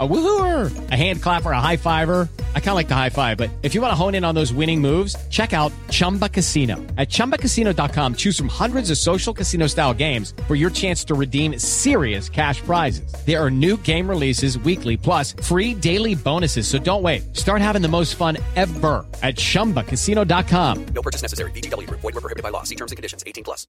A woohooer, a hand clapper, a high fiver. I kind of like the high five, but if you want to hone in on those winning moves, check out Chumba Casino. At ChumbaCasino.com, choose from hundreds of social casino style games for your chance to redeem serious cash prizes. There are new game releases weekly, plus free daily bonuses. So don't wait. Start having the most fun ever at ChumbaCasino.com. No purchase necessary. VGW. Void were prohibited by law. See terms and conditions. 18 plus.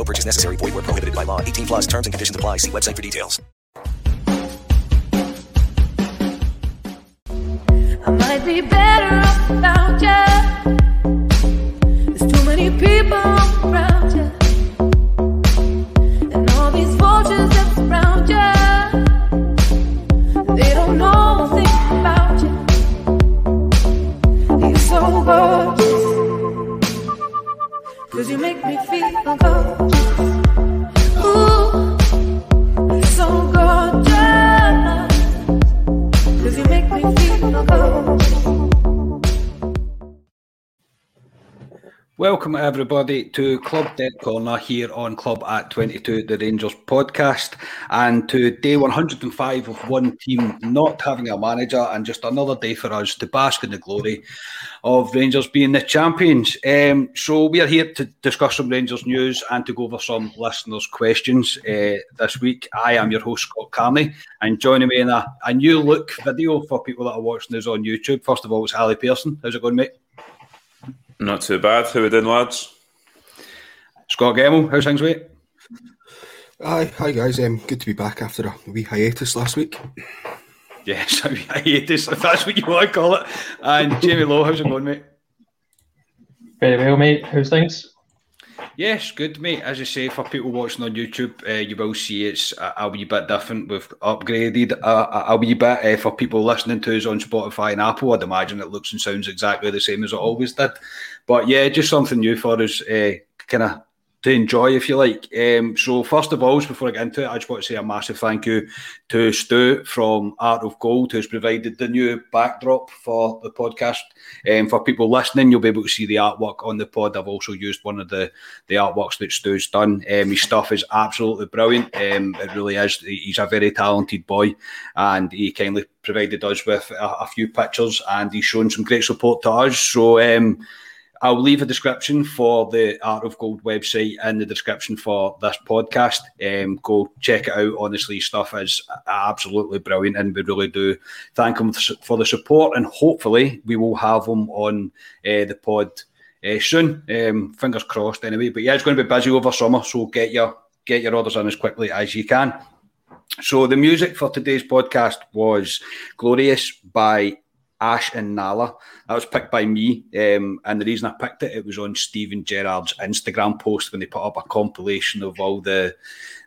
No purchase necessary. Void were prohibited by law. 18 plus terms and conditions apply. See website for details. I might be better off without you. There's too many people everybody to Club Deck Corner here on Club at 22, the Rangers podcast, and to day 105 of one team not having a manager, and just another day for us to bask in the glory of Rangers being the champions. Um, so we are here to discuss some Rangers news and to go over some listeners' questions uh, this week. I am your host Scott Carney, and joining me in a, a new look video for people that are watching this on YouTube. First of all, it's Ali Pearson. How's it going, mate? Not too bad. How we doing, lads? Scott Gemmell, how's things, mate? Hi, hi guys. Um, good to be back after a wee hiatus last week. Yes, I hate this, if that's what you want to call it. And Jamie Lowe, how's it going, mate? Very well, mate. How's things? Yes, good, mate. As you say, for people watching on YouTube, uh, you will see it's a, a wee bit different. We've upgraded a, a, a wee bit. Uh, for people listening to us on Spotify and Apple, I'd imagine it looks and sounds exactly the same as it always did. But yeah, just something new for us, uh, kind of to enjoy, if you like. Um, so, first of all, before I get into it, I just want to say a massive thank you to Stu from Art of Gold, who's provided the new backdrop for the podcast. Um, for people listening, you'll be able to see the artwork on the pod. I've also used one of the, the artworks that Stu's done. Um, his stuff is absolutely brilliant. Um, it really is. He's a very talented boy, and he kindly provided us with a, a few pictures, and he's shown some great support to us. So, um, I'll leave a description for the Art of Gold website in the description for this podcast. Um, go check it out. Honestly, stuff is absolutely brilliant, and we really do thank them for the support. And hopefully, we will have them on uh, the pod uh, soon. Um, fingers crossed, anyway. But yeah, it's going to be busy over summer, so get your get your orders in as quickly as you can. So the music for today's podcast was "Glorious" by Ash and Nala. That was picked by me, um, and the reason I picked it, it was on Steven Gerrard's Instagram post when they put up a compilation of all the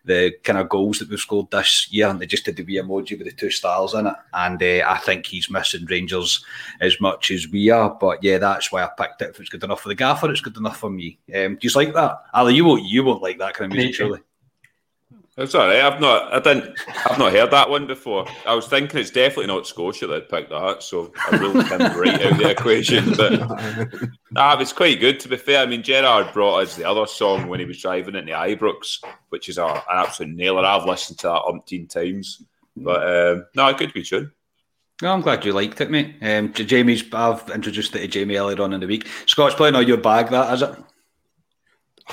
the kind of goals that we've scored this year, and they just did the wee emoji with the two stars in it. And uh, I think he's missing Rangers as much as we are. But yeah, that's why I picked it. If it's good enough for the gaffer, it's good enough for me. Um, do you like that, Ali? You won't. You won't like that kind of music, surely. It's all right. I've not, I didn't, I've not heard that one before. I was thinking it's definitely not Scotia that picked that, so I ruled him right out of the equation. But ah, it's quite good to be fair. I mean, Gerrard brought us the other song when he was driving in the Ibrox, which is a, an absolute nailer. I've listened to that umpteen times, but um, no, good could be tune. No, I'm glad you liked it, mate. Um, Jamie's, I've introduced it to Jamie earlier on in the week. Scott's playing on your bag, that is it?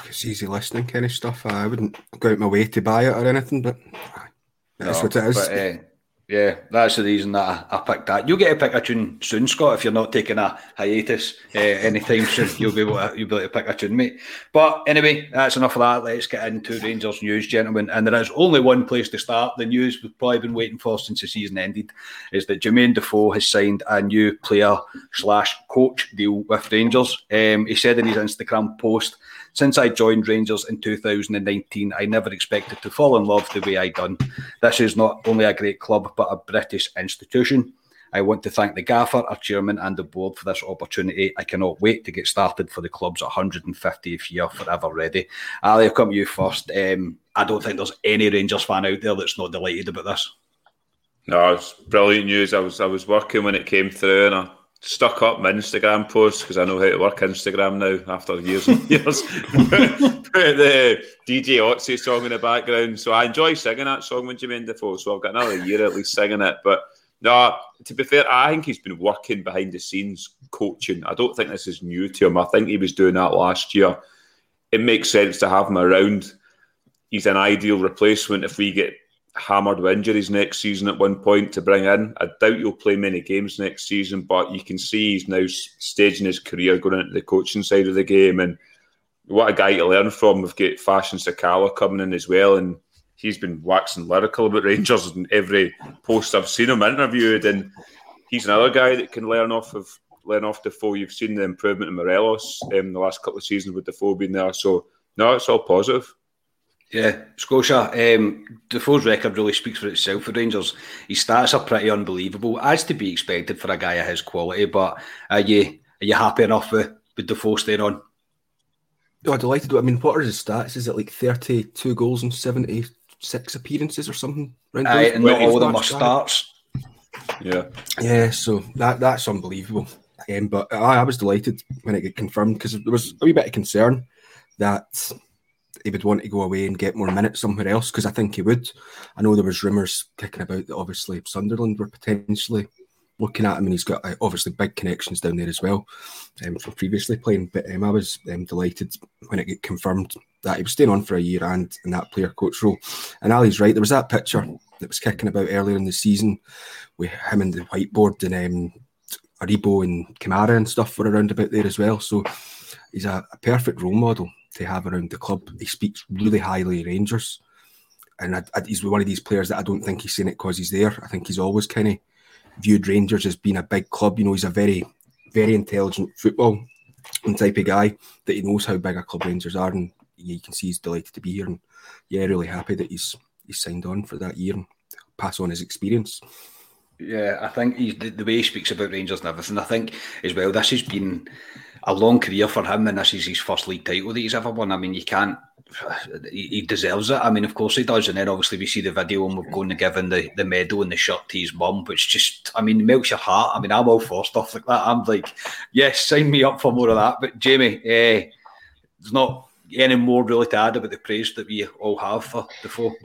It's easy listening kind of stuff. I wouldn't go out my way to buy it or anything, but that's no, what it is. But, uh, yeah, that's the reason that I, I, picked that. You'll get to pick a tune soon, Scott, if you're not taking a hiatus uh, anytime soon. You'll be able to you'll be able to pick a tune, mate. But anyway, that's enough of that. Let's get into Rangers news, gentlemen. And there is only one place to start. The news we've probably been waiting for since the season ended is that Jermaine Defoe has signed a new player slash coach deal with Rangers. Um, he said in his Instagram post since I joined Rangers in 2019, I never expected to fall in love the way I done. This is not only a great club, but a British institution. I want to thank the gaffer, our chairman, and the board for this opportunity. I cannot wait to get started for the club's 150th year forever ready. Ali, I'll come to you first. Um, I don't think there's any Rangers fan out there that's not delighted about this. No, it's brilliant news. I was I was working when it came through, and I stuck up my Instagram post because I know how to work Instagram now after years and years. Put the DJ Otzi song in the background. So I enjoy singing that song when Jermaine Defoe. So I've got another year at least singing it. But no, to be fair, I think he's been working behind the scenes coaching. I don't think this is new to him. I think he was doing that last year. It makes sense to have him around. He's an ideal replacement if we get hammered with injuries next season at one point to bring in. I doubt he'll play many games next season, but you can see he's now staging his career going into the coaching side of the game. And what a guy to learn from. We've got Fashion Sakala coming in as well, and he's been waxing lyrical about Rangers in every post I've seen him interviewed. And he's another guy that can learn off of learn off Defoe. You've seen the improvement in Morelos in um, the last couple of seasons with Defoe being there. So no, it's all positive. Yeah, Scotia. Um, Defoe's record really speaks for itself for Rangers. His stats are pretty unbelievable, as to be expected for a guy of his quality. But are you are you happy enough with, with Defoe staying on? No, oh, delighted. I mean, what are his stats? Is it like thirty-two goals and seventy-six appearances or something? Aye, and not all of them are starts. Yeah, yeah. So that that's unbelievable. Um, but I, I was delighted when it got confirmed because there was a wee bit of concern that he would want to go away and get more minutes somewhere else because I think he would. I know there was rumours kicking about that obviously Sunderland were potentially looking at him and he's got uh, obviously big connections down there as well um, from previously playing. But um, I was um, delighted when it got confirmed that he was staying on for a year and in that player coach role. And Ali's right, there was that picture that was kicking about earlier in the season with him and the whiteboard and um, Aribo and Kamara and stuff were around about there as well. So he's a, a perfect role model to have around the club. He speaks really highly of Rangers, and I, I, he's one of these players that I don't think he's seen it because he's there. I think he's always kind of viewed Rangers as being a big club. You know, he's a very, very intelligent football and type of guy that he knows how big a club Rangers are, and you can see he's delighted to be here. And yeah, really happy that he's he's signed on for that year and pass on his experience. Yeah, I think the, the way he speaks about Rangers and everything. I think as well, this has been a long career for him, and this is his first league title that he's ever won. I mean, you can't. He, deserves it. I mean, of course he does. And then obviously we see the video and we're going to give him the, the medal and the shirt to his mum, which just, I mean, melts your heart. I mean, I'm all for stuff like that. I'm like, yes, sign me up for more of that. But Jamie, eh, there's not any more really to add about the praise that we all have for Defoe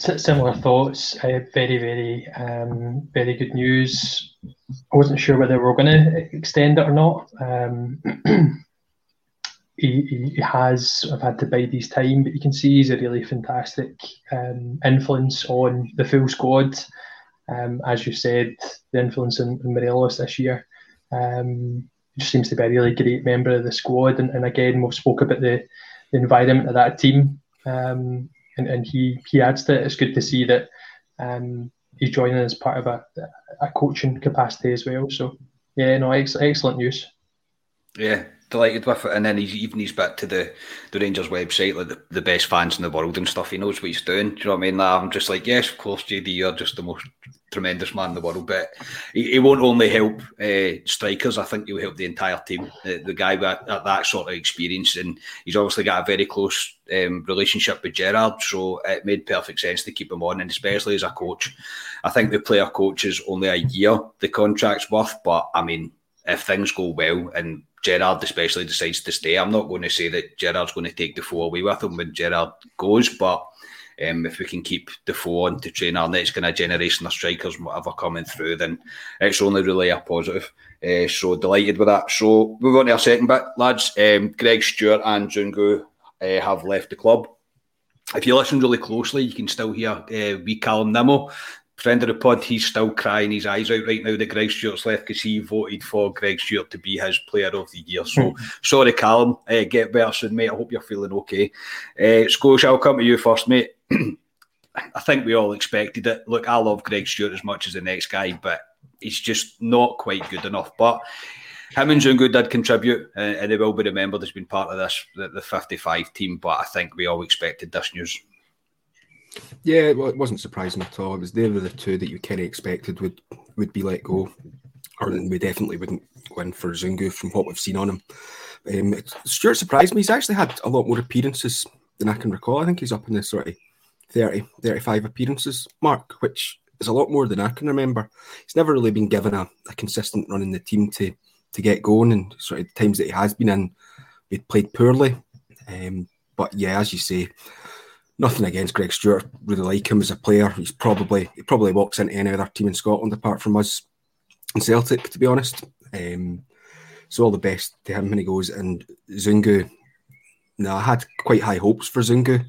similar thoughts. Uh, very, very, um, very good news. I wasn't sure whether we were going to extend it or not. Um, he, he, has. I've had to bide his time, but you can see he's a really fantastic um, influence on the full squad. Um, as you said, the influence in, in Morelos this year. Um, just seems to be a really great member of the squad, and, and again, we've spoke about the, the environment of that team. Um, and, and he he adds to it. It's good to see that um, he's joining as part of a, a coaching capacity as well. So yeah, no, ex- excellent news. Yeah, delighted with it. And then he's even he's back to the, the Rangers website, like the, the best fans in the world and stuff. He knows what he's doing. Do you know what I mean? I'm just like, yes, of course, JD, you're just the most tremendous man in the world. But he, he won't only help uh, strikers. I think he'll help the entire team. The, the guy with that, that, sort of experience, and he's obviously got a very close um, relationship with Gerrard, so it made perfect sense to keep him on, and especially as a coach. I think the player coach is only a year the contract's worth, but I mean, if things go well and Gerrard especially decides to stay, I'm not going to say that Gerrard's going to take Defoe away with him when Gerrard goes, but Um, if we can keep Defoe on to train our next kind of generation of strikers and whatever coming through, then it's only really a positive. Uh, so delighted with that. So move on to our second bit, lads. Um, Greg Stewart and Zungu uh, have left the club. If you listen really closely, you can still hear uh, wee Callum Nimmo, friend of the pod. He's still crying his eyes out right now that Greg Stewart's left because he voted for Greg Stewart to be his player of the year. So sorry, Callum. Uh, get better soon, mate. I hope you're feeling okay. Uh, Scotia, I'll come to you first, mate. I think we all expected it. Look, I love Greg Stewart as much as the next guy, but he's just not quite good enough. But him and Zungu did contribute, uh, and they will be remembered as being part of this the, the 55 team. But I think we all expected this news. Yeah, well, it wasn't surprising at all. It was they were the two that you kind of expected would would be let go, or we definitely wouldn't go in for Zungu from what we've seen on him. Um, Stuart surprised me. He's actually had a lot more appearances than I can recall. I think he's up in the sort of 30, 35 appearances mark, which is a lot more than I can remember. He's never really been given a, a consistent run in the team to to get going, and sort of times that he has been in, he played poorly. Um, but yeah, as you say, nothing against Greg Stewart. Really like him as a player. He's probably he probably walks into any other team in Scotland apart from us and Celtic, to be honest. Um, so all the best to him when he goes. And Zungu, no, I had quite high hopes for Zungu,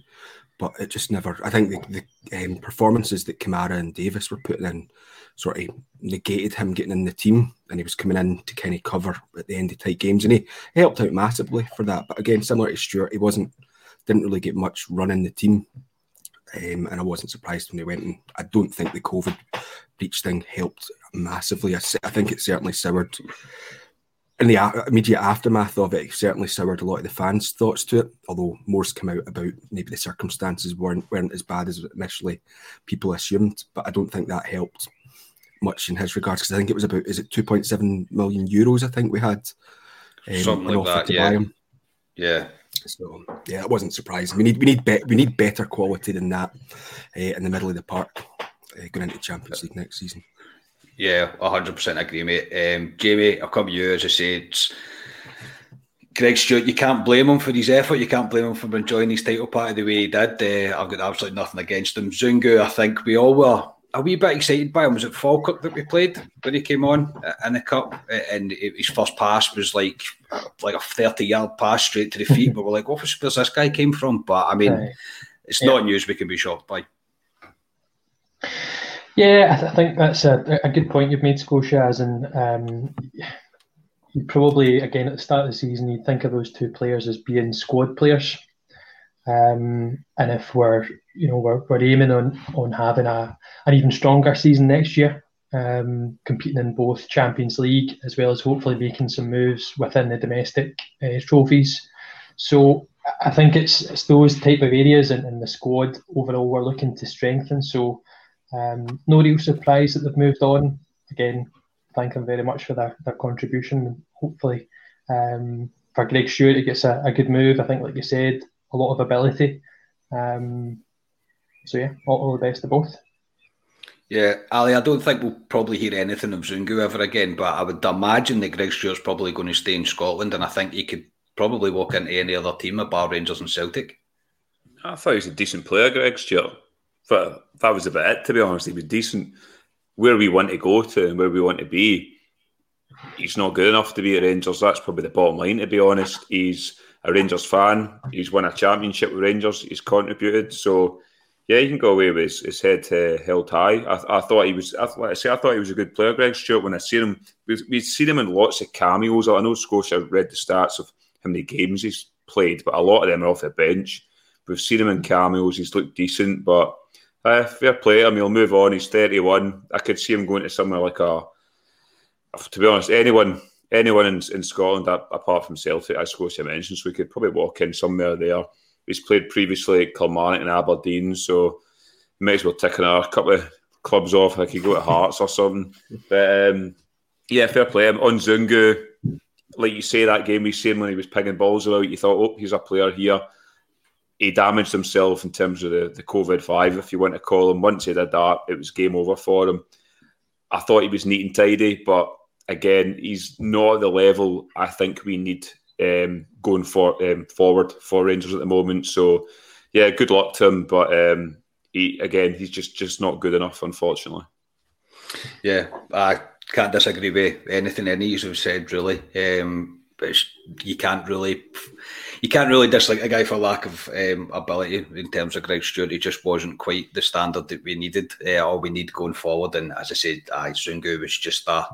but it just never. I think the, the um, performances that Kamara and Davis were putting in sort of negated him getting in the team, and he was coming in to kind of cover at the end of tight games, and he helped out massively for that. But again, similar to Stewart, he wasn't didn't really get much run in the team. Um, and I wasn't surprised when they went. And I don't think the COVID breach thing helped massively. I, I think it certainly soured in the immediate aftermath of it. It certainly soured a lot of the fans' thoughts to it. Although more's come out about maybe the circumstances weren't weren't as bad as initially people assumed. But I don't think that helped much in his regards because I think it was about is it two point seven million euros? I think we had um, something like that. Yeah. Yeah. So yeah, it wasn't surprising. We need we need be- we need better quality than that uh, in the middle of the park uh, going into Champions League next season. Yeah, hundred percent agree, mate. Um, Jamie, come to you as I said. Greg Stewart, you can't blame him for his effort. You can't blame him for enjoying his title party the way he did. Uh, I've got absolutely nothing against him. Zungu, I think we all were a wee bit excited by him. Was it Falkirk that we played when he came on in the cup? And his first pass was like like a 30 yard pass straight to the feet. but we're like, where's this guy came from? But I mean, right. it's yeah. not news we can be shocked by. Yeah, I, th- I think that's a, a, good point you've made, Scotia. As in, um, you probably again at the start of the season, you'd think of those two players as being squad players. Um, and if we're, you know, we're, we're aiming on on having a an even stronger season next year, um, competing in both Champions League as well as hopefully making some moves within the domestic uh, trophies. So I think it's it's those type of areas in, in the squad overall we're looking to strengthen. So um, no real surprise that they've moved on. Again, thank them very much for their, their contribution. Hopefully, um, for Greg Stewart, it gets a, a good move. I think, like you said, a lot of ability. Um, so yeah, all, all, the best to both. Yeah, Ali, I don't think we'll probably hear anything of Zungu ever again, but I would imagine that Greg Stewart's probably going to stay in Scotland, and I think he could probably walk into any other team, bar Rangers and Celtic. I thought he was a decent player, Greg Stewart. But that was about it, to be honest. He was decent. Where we want to go to and where we want to be, he's not good enough to be at Rangers. That's probably the bottom line, to be honest. He's a Rangers fan. He's won a championship with Rangers. He's contributed. So, yeah, he can go away with his, his head uh, held high. I, I, thought he was. I, like I say, I thought he was a good player, Greg Stewart. When I seen him, we, we've seen him in lots of cameos. I know Scotia read the stats of how many games he's played, but a lot of them are off the bench. We've seen him in cameos. He's looked decent, but uh, fair play. I mean, he'll move on. He's 31. I could see him going to somewhere like a. To be honest, anyone anyone in, in Scotland apart from Celtic, I suppose you mentioned, so we could probably walk in somewhere there. He's played previously at Kilmarnock and Aberdeen, so may as well tick a couple of clubs off. I could go to Hearts or something. But um, yeah, fair play. On Zungu, like you say, that game we seen when he was picking balls about, you thought, oh, he's a player here. He damaged himself in terms of the, the COVID 5, if you want to call him. Once he did that, it was game over for him. I thought he was neat and tidy, but again, he's not the level I think we need um, going for um, forward for Rangers at the moment. So, yeah, good luck to him. But um, he again he's just just not good enough, unfortunately. Yeah, I can't disagree with anything any of you have said. Really, um, you can't really you can't really dislike a guy for lack of um, ability in terms of Greg Stewart. He just wasn't quite the standard that we needed, uh, or we need going forward. And as I said, I Zungu was just a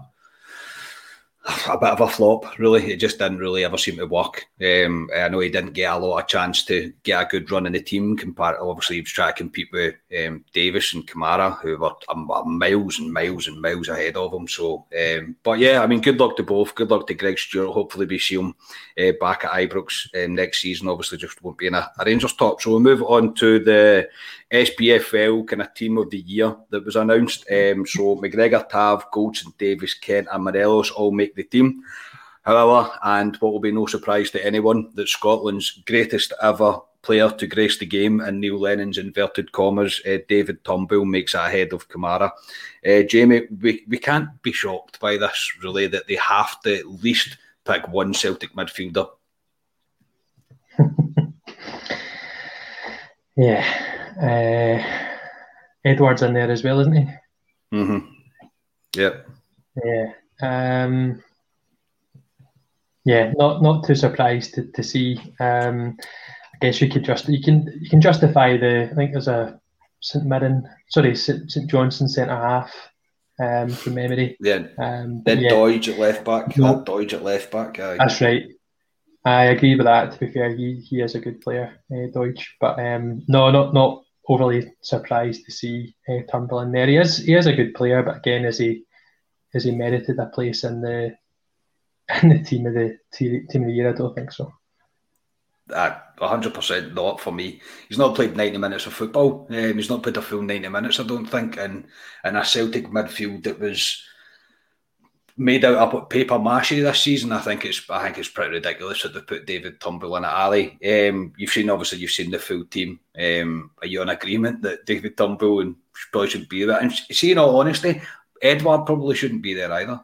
a bit of a flop, really. It just didn't really ever seem to work. Um, I know he didn't get a lot of chance to get a good run in the team. Compared, to obviously, he was trying to compete with um, Davis and Kamara, who were um, miles and miles and miles ahead of him. So, um, but yeah, I mean, good luck to both. Good luck to Greg Stewart. Hopefully, we see him uh, back at Ibrox um, next season. Obviously, just won't be in a, a Rangers top. So we'll move on to the SPFL kind of team of the year that was announced. Um, so McGregor, Tav, Goldson, Davis, Kent, and Morelos all make the team. However, and what will be no surprise to anyone, that Scotland's greatest ever player to grace the game and Neil Lennon's inverted commas, uh, David Turnbull, makes it ahead of Kamara. Uh, Jamie, we, we can't be shocked by this, really, that they have to at least pick one Celtic midfielder. yeah. Uh, Edouard's in there as well, isn't he? Mm-hmm. Yep. Yeah. Um, yeah, not not too surprised to, to see. Um, I guess you could just you can you can justify the. I think there's a St Mirren, sorry, St, St Johnstone centre half um, from memory. Yeah. Um, then yeah. Doig at left back. No. Doig at left back. Aye. That's right. I agree with that. To be fair, he, he is a good player, uh, Deutsch. But um, no, not not overly surprised to see uh, Turnbull in there. He is he is a good player, but again, is he has he merited a place in the in the team of the team of the year? I don't think so. hundred percent not for me. He's not played ninety minutes of football. Um, he's not played a full ninety minutes. I don't think. And in a Celtic midfield that was made out of paper mache this season. I think it's I think it's pretty ridiculous that they put David Turnbull in at alley. Um, you've seen obviously you've seen the full team. Um, are you in agreement that David Turnbull and probably shouldn't be there? And see, in all honesty, Edouard probably shouldn't be there either.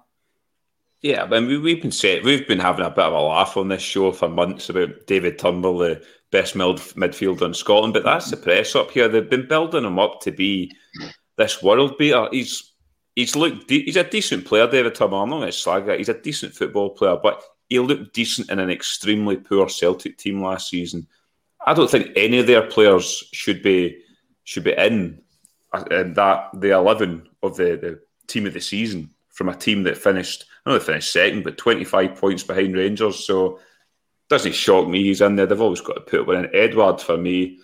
Yeah, I mean, we've been set, we've been having a bit of a laugh on this show for months about David Turnbull, the best midfielder in Scotland. But that's the press up here. They've been building him up to be this world beater. He's he's looked de- he's a decent player, David Turnbull. I'm not going to slag it. He's a decent football player, but he looked decent in an extremely poor Celtic team last season. I don't think any of their players should be should be in, uh, in that the eleven of the, the team of the season from a team that finished I know they finished second, but 25 points behind Rangers. So doesn't shock me he's in there. They've always got to put one in. Edouard for me,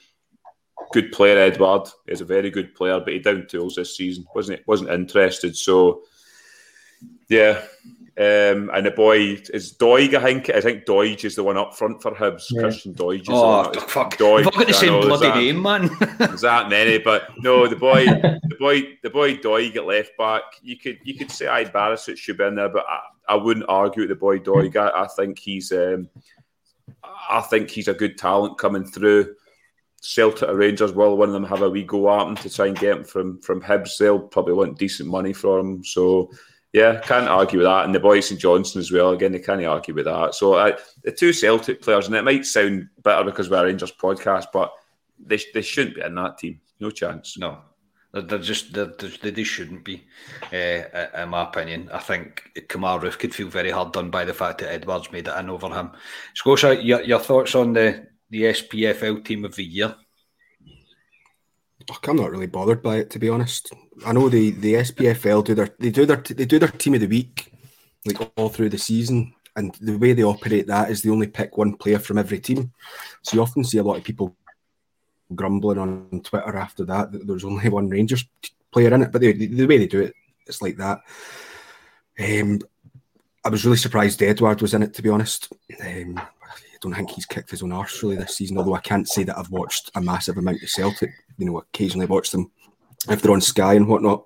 good player. Edouard. is a very good player, but he down tools this season. wasn't wasn't interested. So yeah. Um, and the boy is Doig, I think. I think Doidge is the one up front for Hibs. Yeah. Christian Doidge. Is oh, the fuck! Doig. I've got the same bloody that, name, man. Is that many? But no, the boy, the boy, the boy Doig at left back. You could you could say I Barisic should be in there, but I, I wouldn't argue with the boy Doig. I, I think he's um, I think he's a good talent coming through. Celtic or Rangers will one of them have a wee go at him to try and get him from from Hibs. They'll probably want decent money for him. So yeah, can't argue with that. And the boy St Johnstone as well. Again, they can't argue with that. So uh, the two Celtic players, and it might sound better because we're a Rangers podcast, but they, they shouldn't be in that team. No chance. No, they're just they're, they they shouldn't be, uh, in my opinion. I think Kemar Roofe could feel very hard done by the fact that Edouard's made it in over him. Scotia, your, your thoughts on the the SPFL team of the year? I'm not really bothered by it to be honest. I know the the SPFL do their they do their they do their team of the week like all through the season, and the way they operate that is they only pick one player from every team. So you often see a lot of people grumbling on Twitter after that that there's only one Rangers player in it, but the, the way they do it, it's like that. Um, I was really surprised Edouard was in it to be honest. Um, don't think he's kicked his own arse really this season. Although I can't say that I've watched a massive amount of Celtic. You know, occasionally watch them if they're on Sky and whatnot.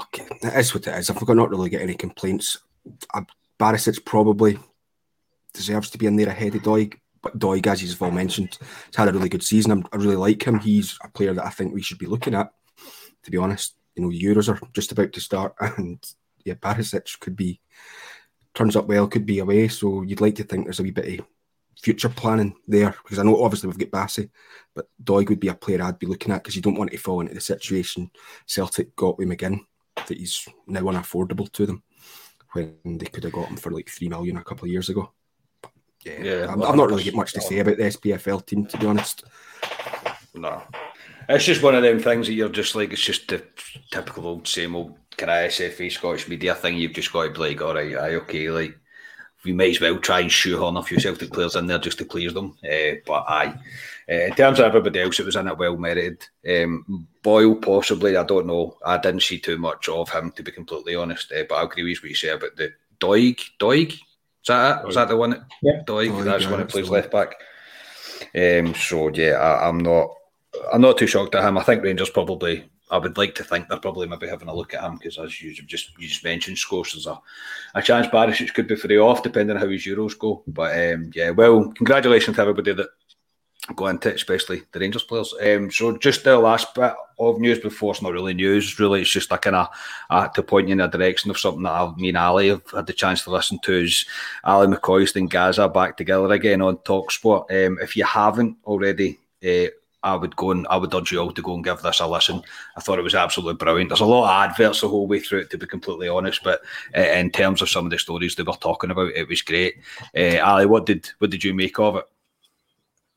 Okay, that is what it is. I've not really get any complaints. Uh, Barisic probably deserves to be in there ahead of Doig. But Doig, as you've all mentioned, has had a really good season. I'm, i really like him. He's a player that I think we should be looking at. To be honest, you know, Euros are just about to start, and yeah, Barisic could be turns up well, could be away. So you'd like to think there's a wee bit of future planning there because I know obviously we've got Bassey, but Doig would be a player I'd be looking at because you don't want to fall into the situation Celtic got with McGinn that he's now unaffordable to them when they could have got him for like three million a couple of years ago. But yeah, yeah I'm, I'm, not really get much to say about the SPFL team to be honest. No, it's just one of them things that you're just like it's just the typical old same old kind of SFA Scottish media thing. You've just got to be like, all right, aye, okay, like we might as well try and shoehorn a few Celtic players in there just to please them. Uh, but aye, uh, in terms of everybody else, it was in it well merited. Um, Boyle, possibly, I don't know. I didn't see too much of him, to be completely honest. Uh, but I agree with what you say about the Doig. Doig? Is that it? Is that the one? That, yeah. Doig, Doig that's yeah, one that plays left back. Um, so, yeah, I, I'm not. I'm not too shocked at him. I think Rangers probably I would like to think they're probably maybe having a look at him because, as you just you just mentioned, Scores there's a, a chance Barisic could be free off depending on how his Euros go. But um, yeah, well, congratulations to everybody that go into it, especially the Rangers players. Um, so just the last bit of news before it's not really news, really, it's just a kind of uh, to point you in a direction of something that I, me and Ali have had the chance to listen to is Ally McCoist and Gazza back together again on Talksport. Um, if you haven't already. Uh, I would go and I would urge you all to go and give this a listen. I thought it was absolutely brilliant. There's a lot of adverts the whole way through it, to be completely honest. But uh, in terms of some of the stories they were talking about, it was great. Uh, Ali, what did what did you make of it?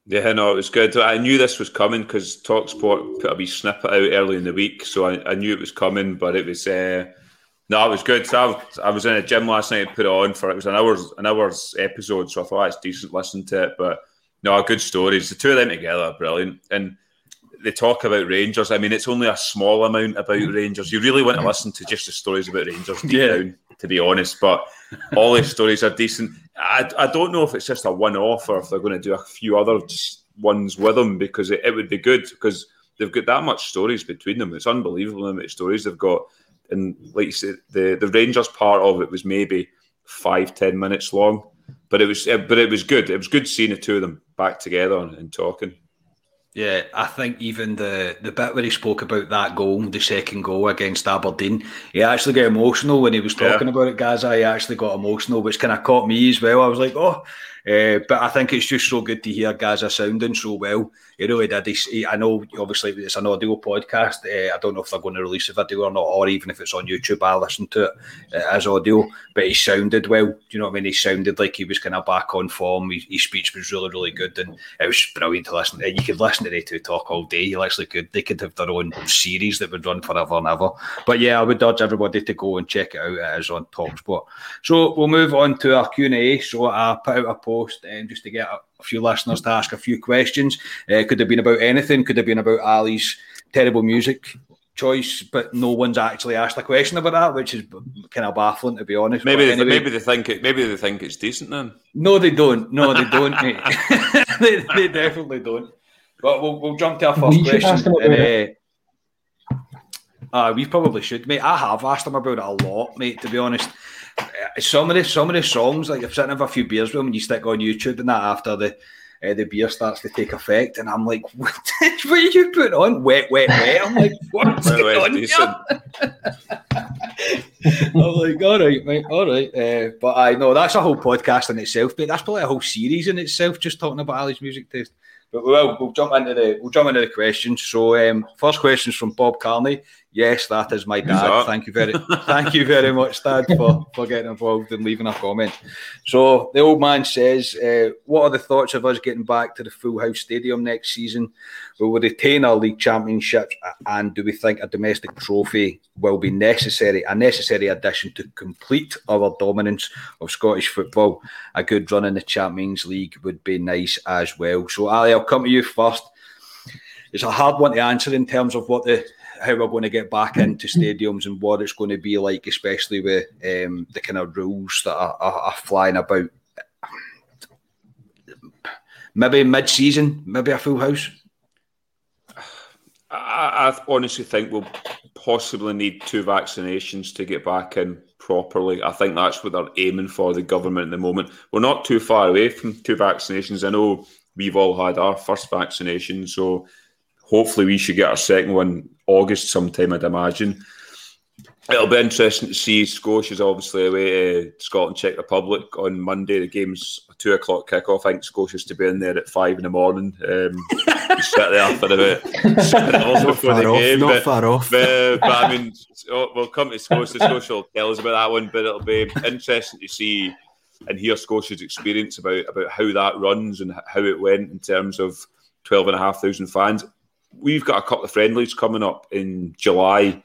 Yeah, no, it was good. I knew this was coming because Talksport put a wee snippet out early in the week, so I, I knew it was coming. But it was uh, no, it was good. So I, I, was in a gym last night and put it on for it was an hour's an hour's episode, so I thought it's decent. Listen to it, but no, good stories. The two of them together are brilliant. And they talk about Rangers. I mean, it's only a small amount about mm-hmm. Rangers. You really want to mm-hmm. listen to just the stories about Rangers deep yeah. down, to be honest. But all these stories are decent. I, I don't know if it's just a one off or if they're going to do a few other ones with them because it, it would be good because they've got that much stories between them. It's unbelievable how many stories they've got. And like you said, the, the Rangers part of it was maybe five, ten minutes long. But it was but it was good. It was good seeing the two of them back together and, and talking. Yeah, I think even the the bit where he spoke about that goal, the second goal against Aberdeen, he actually got emotional when he was talking yeah. about it, Gazza. He actually got emotional, which kind of caught me as well. I was like, oh, uh, but I think it's just so good to hear Gazza sounding so well. He really did. He, I know, obviously, it's an audio podcast. Uh, I don't know if they're going to release a video or not, or even if it's on YouTube. I listen to it uh, as audio. But he sounded well. Do you know what I mean? He sounded like he was kind of back on form. His, his speech was really, really good, and it was brilliant to listen. to. You could listen to the two talk all day. You actually could. They could have their own series that would run forever and ever. But yeah, I would urge everybody to go and check it out. It is on Talksport. So we'll move on to our Q and A. So I put out a post post um, just to get a, a, few listeners to ask a few questions. Uh, could have been about anything. Could have been about Ali's terrible music choice, but no one's actually asked a question about that, which is kind of baffling to be honest. Maybe they, anyway, maybe they think it. Maybe they think it's decent then. No, they don't. No, they don't. they, they, definitely don't. But we'll, we'll jump to our first we question. And, uh, uh, we probably should, mate. I have asked them about it a lot, mate. To be honest, some of the some of the songs, like if sitting have a few beers with them, and you stick on YouTube and that after the uh, the beer starts to take effect, and I'm like, what, what are you putting on? Wet, wet, wet. I'm like, what's going on here? I'm like, all right, mate, all right. Uh, but I know that's a whole podcast in itself, but that's probably a whole series in itself, just talking about Ali's music taste. But we'll, we'll jump into the we'll jump into the questions. So um, first question is from Bob Carney. Yes, that is my dad. Thank you very thank you very much, Dad, for, for getting involved and leaving a comment. So the old man says, uh, what are the thoughts of us getting back to the full house stadium next season? Will we retain our league championships and do we think a domestic trophy will be necessary, a necessary addition to complete our dominance of Scottish football? A good run in the Champions League would be nice as well. So Ali, I'll come to you first. It's a hard one to answer in terms of what the how we're going to get back into stadiums and what it's going to be like, especially with um, the kind of rules that are, are, are flying about. Maybe mid-season, maybe a full house. I, I, honestly think we'll possibly need two vaccinations to get back in properly. I think that's what they're aiming for, the government at the moment. We're not too far away from two vaccinations. I know we've all had our first vaccination, so hopefully we should get our second one August sometime, I'd imagine. It'll be interesting to see. Scotia's obviously away to Scotland, Czech Republic on Monday. The game's a two o'clock kickoff. I think Scotia's to be in there at five in the morning. Um, sit there for about seven hours before the off, game. not but, far off. But, but I mean, oh, we'll come to Scotia. Scotia will tell us about that one. But it'll be interesting to see and hear Scotia's experience about about how that runs and how it went in terms of twelve and a half thousand fans. We've got a couple of friendlies coming up in July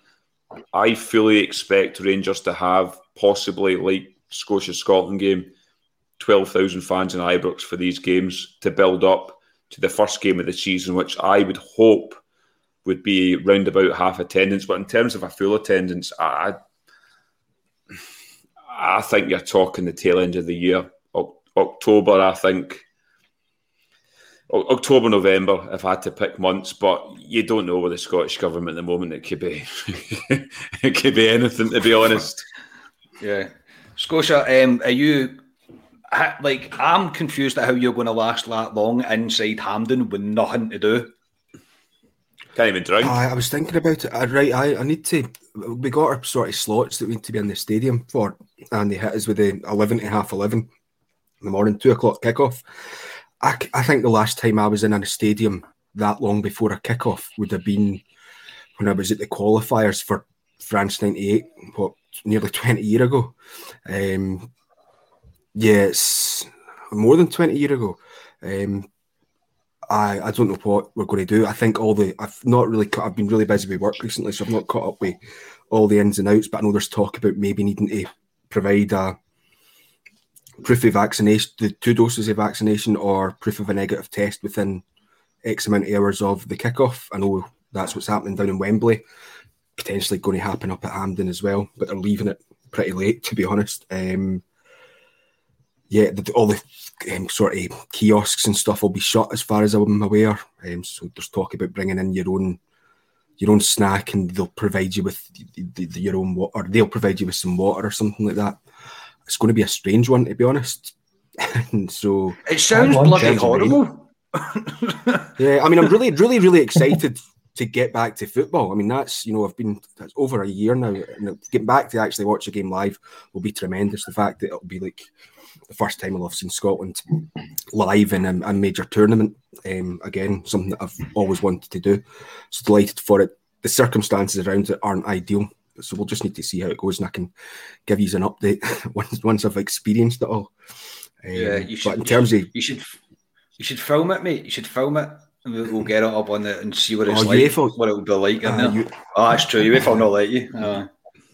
I fully expect Rangers to have possibly like Scotia Scotland game, twelve thousand fans in Ibrox for these games to build up to the first game of the season, which I would hope would be round about half attendance. But in terms of a full attendance, I I think you're talking the tail end of the year, October. I think October, November, if I had to pick months, but you don't know with the Scottish government at the moment. It could be, it could be anything, to be honest. Yeah, Scotia, um, are you like? I'm confused at how you're going to last that long inside Hampden with nothing to do. Can't even drink. I, I was thinking about it. I, right, I, I need to. We got our sort of slots that we need to be in the stadium for, and they hit us with the eleven to half eleven in the morning, two o'clock kickoff. I, I think the last time I was in a stadium that long before a kickoff would have been when I was at the qualifiers for France '98, what nearly 20 years ago. Um, yeah, it's more than 20 years ago. Um, I I don't know what we're going to do. I think all the I've not really I've been really busy with work recently, so I've not caught up with all the ins and outs. But I know there's talk about maybe needing to provide a proof of vaccination, the two doses of vaccination, or proof of a negative test within X amount of hours of the kickoff. I know that's what's happening down in Wembley. Potentially going to happen up at Hampden as well, but they're leaving it pretty late, to be honest. Um, yeah, the, all the um, sort of kiosks and stuff will be shut, as far as I'm aware. Um, so there's talk about bringing in your own your own snack, and they'll provide you with the, the, your own water. They'll provide you with some water or something like that it's going to be a strange one to be honest. and so it sounds bloody horrible. yeah, I mean, I'm really, really, really excited to get back to football. I mean, that's you know, I've been that's over a year now, and getting back to actually watch a game live will be tremendous. The fact that it'll be like the first time I'll have seen Scotland live in a, a major tournament. Um, again, something that I've always wanted to do. So delighted for it. The circumstances around it aren't ideal, so we'll just need to see how it goes, and I can give you an update once once I've experienced it all. Um, yeah, you should. But in terms of you should you should film it, mate. You should film it. And we'll get it up on it and see what it's oh, like. UEFA, what it would be like in uh, there. You, oh, that's true. UEFA will not let you. Uh.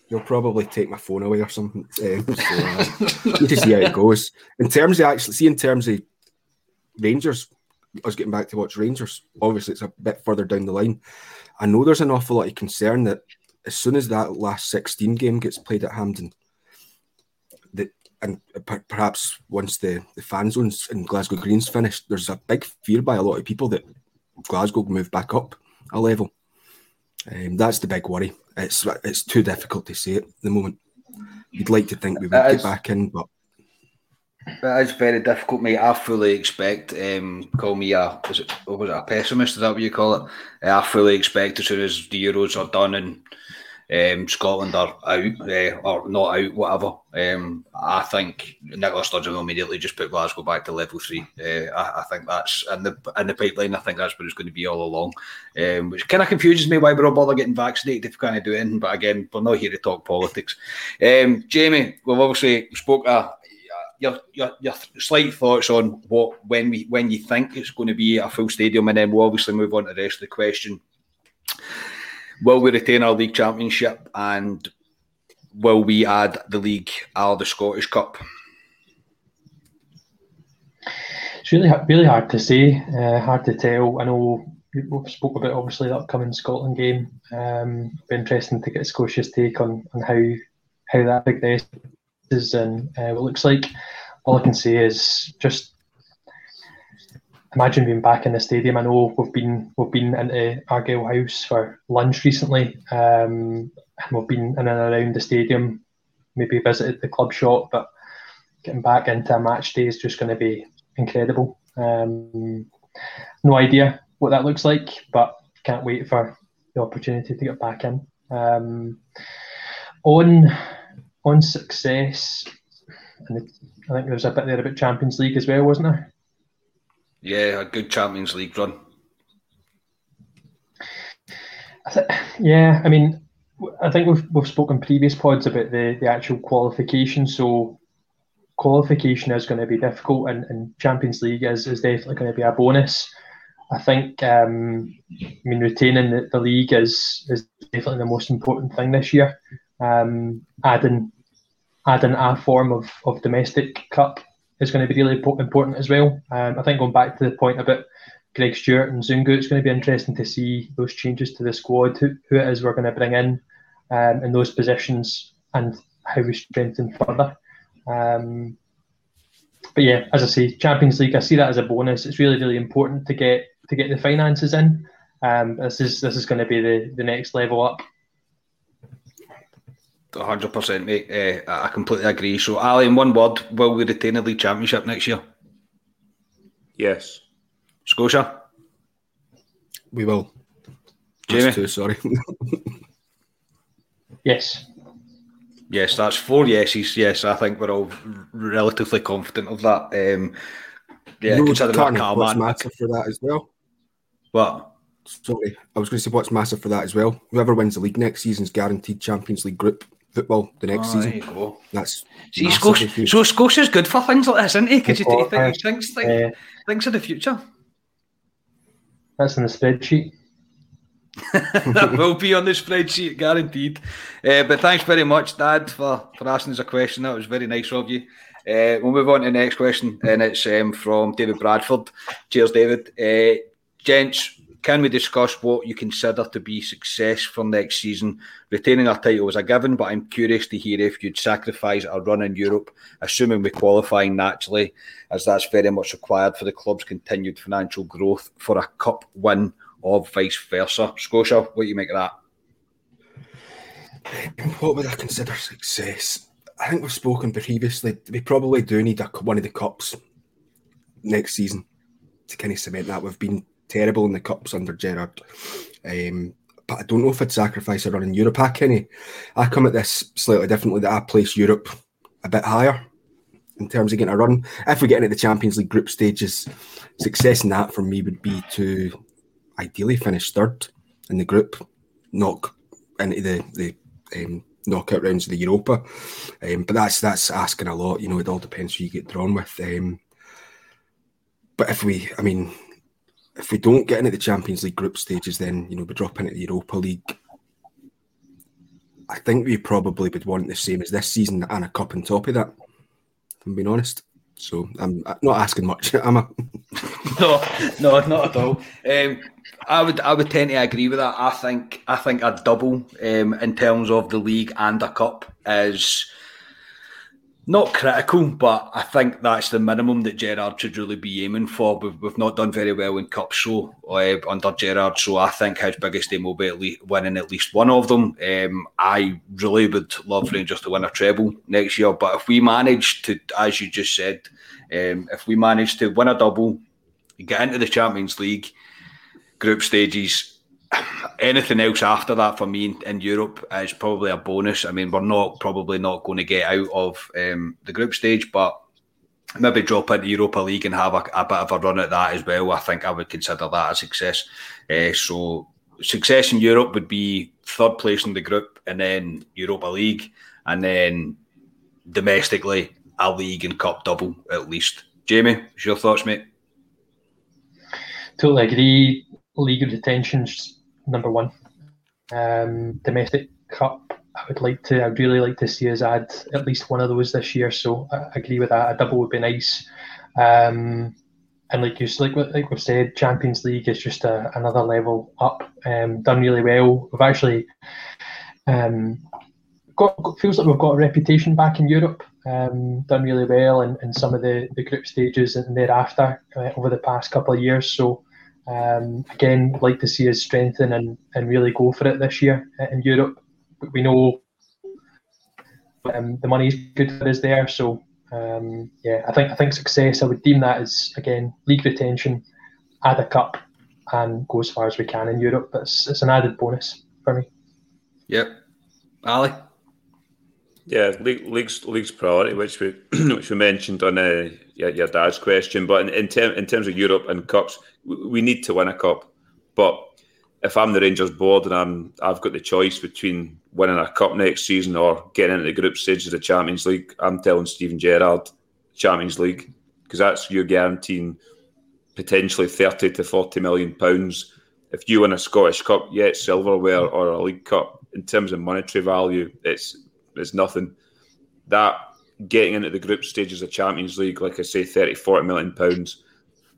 You'll probably take my phone away or something. Um, so, uh, need to see how it goes. In terms of actually, see, in terms of Rangers, I was getting back to watch Rangers. Obviously, it's a bit further down the line. I know there's an awful lot of concern that as soon as that last 16 game gets played at Hampden, that and perhaps once the, the fan zones in Glasgow Green's finished, there's a big fear by a lot of people that Glasgow move back up a level. Um, that's the big worry. It's it's too difficult to say it at the moment. You'd like to think we would get back in, but that is very difficult, mate. I fully expect. Um, call me a was it was it a pessimist? Is that what you call it? I fully expect as soon as the Euros are done and um, Scotland are out uh, or not out, whatever. Um, I think Nicola Sturgeon will immediately just put Glasgow back to level three. Uh, I, I, think that's in the in the pipeline. I think that's what it's going to be all along, um, which kind of confuses me why we're all bother getting vaccinated if we can't do anything. But again, we're not here to talk politics. Um, Jamie, we've obviously spoke. Uh, your, your your slight thoughts on what when we when you think it's going to be a full stadium, and then we'll obviously move on to the rest of the question will we retain our league championship and will we add the league or the Scottish Cup? It's really really hard to say, uh, hard to tell. I know we've spoke about obviously the upcoming Scotland game. Um, be interesting to get Scotia's take on, on how how that progresses and uh, what it looks like. All I can say is just imagine being back in the stadium. I know we've been we've been into Argyle House for lunch recently, um, and we've been in and around the stadium, maybe visited the club shop, but getting back into a match day is just going to be incredible. Um, no idea what that looks like, but can't wait for the opportunity to get back in. Um, on on success, and I think there was a bit there about Champions League as well, wasn't there? Yeah, a good Champions League run. I th- yeah, I mean, I think we've we've spoken previous pods about the the actual qualification. So qualification is going to be difficult, and, and Champions League is is definitely going to be a bonus. I think, um, I mean, retaining the, the league is is definitely the most important thing this year. Um, adding adding a form of, of domestic cup is going to be really important as well. Um, I think going back to the point about Greg Stewart and Zungu, it's going to be interesting to see those changes to the squad, who, who it is we're going to bring in um, in those positions, and how we strengthen further. Um, but yeah, as I say, Champions League, I see that as a bonus. It's really, really important to get to get the finances in. Um, this is this is going to be the, the next level up. Hundred percent, mate. Uh, I completely agree. So, Ali, in one word, will we retain the league championship next year? Yes. Scotia. We will. Jamie. Too, sorry. yes. Yes, that's four yeses. Yes, I think we're all relatively confident of that. Um, yeah, no, considering that what's massive for that as well. What? Sorry, I was going to say what's massive for that as well. Whoever wins the league next season is guaranteed Champions League group football the next oh, season. There you go. That's see, Scotia, so Scotia's good for things like this, isn't he? Because he, he, think, thinks, think, uh, thinks of the future. That's in the spreadsheet. that will be on the spreadsheet, guaranteed. Uh, but thanks very much, Dad, for, for asking us a question. That was very nice of you. Uh, we'll move on to the next question, and it's um, from David Bradford. Cheers, David. Uh, gents, can we discuss what you consider to be success for next season? Retaining our title is a given, but I'm curious to hear if you'd sacrifice a run in Europe, assuming we qualify naturally, as that's very much required for the club's continued financial growth for a cup win or vice versa. Scotia, what do you make of that? What would I consider success? I think we've spoken previously. We probably do need a, one of the cups next season to kind of cement that. We've been terrible in the cups under Gerrard. Um, but I don't know if I'd sacrifice a run in Europe. I I come at this slightly differently. That I place Europe a bit higher in terms of getting a run. If we get into the Champions League group stages, success in that for me would be to ideally finish third in the group, knock into the the um, knockout rounds of the Europa. Um, but that's that's asking a lot. You know, it all depends who you get drawn with. Um, but if we, I mean, if we don't get into the Champions League group stages, then you know we drop into the Europa League. I think we probably would want the same as this season and a cup on top of that. If I'm being honest. So I'm not asking much, am I? no, no, not at all. Um, I would, I would tend to agree with that. I think, I think a double um, in terms of the league and a cup is not critical, but I think that's the minimum that Gerrard should really be aiming for. We've, we've not done very well in cups so uh, under Gerrard, so I think his biggest aim will be at least winning at least one of them. Um, I really would love Rangers to win a treble next year, but if we manage to, as you just said, um, if we manage to win a double, get into the Champions League group stages, anything else after that for me in, in, Europe is probably a bonus. I mean, we're not probably not going to get out of um, the group stage, but maybe drop into Europa League and have a, a, bit of a run at that as well. I think I would consider that a success. Uh, so success in Europe would be third place in the group, and then Europa League, and then domestically a league and cup double at least. Jamie, what's your thoughts, mate? Totally agree. League retentions number one. Um, domestic cup, I would like to. I'd really like to see us add at least one of those this year. So I agree with that. A double would be nice. Um, and like you like like we've said, Champions League is just a, another level up. Um, done really well. We've actually um, got feels like we've got a reputation back in Europe. Um, done really well in, in some of the, the group stages and thereafter uh, over the past couple of years. So um, again, like to see us strengthen and, and really go for it this year in Europe. We know um, the is good for us there, so um, yeah, I think I think success. I would deem that as again league retention, add a cup, and go as far as we can in Europe. But it's, it's an added bonus for me. Yep, Ali. Yeah, league, league's league's priority, which we which we mentioned on uh, your, your dad's question. But in in, ter- in terms of Europe and cups, we, need to win a cup. But if I'm the Rangers board and I'm I've got the choice between winning a cup next season or getting into the group stage of the Champions League, I'm telling Steven Gerrard Champions League because that's you guaranteeing potentially thirty to forty million pounds. If you win a Scottish Cup, yeah, it's silverware or a League Cup. In terms of monetary value, it's it's nothing. That getting into the group stages of Champions League, like I say, 30, 40 million pounds,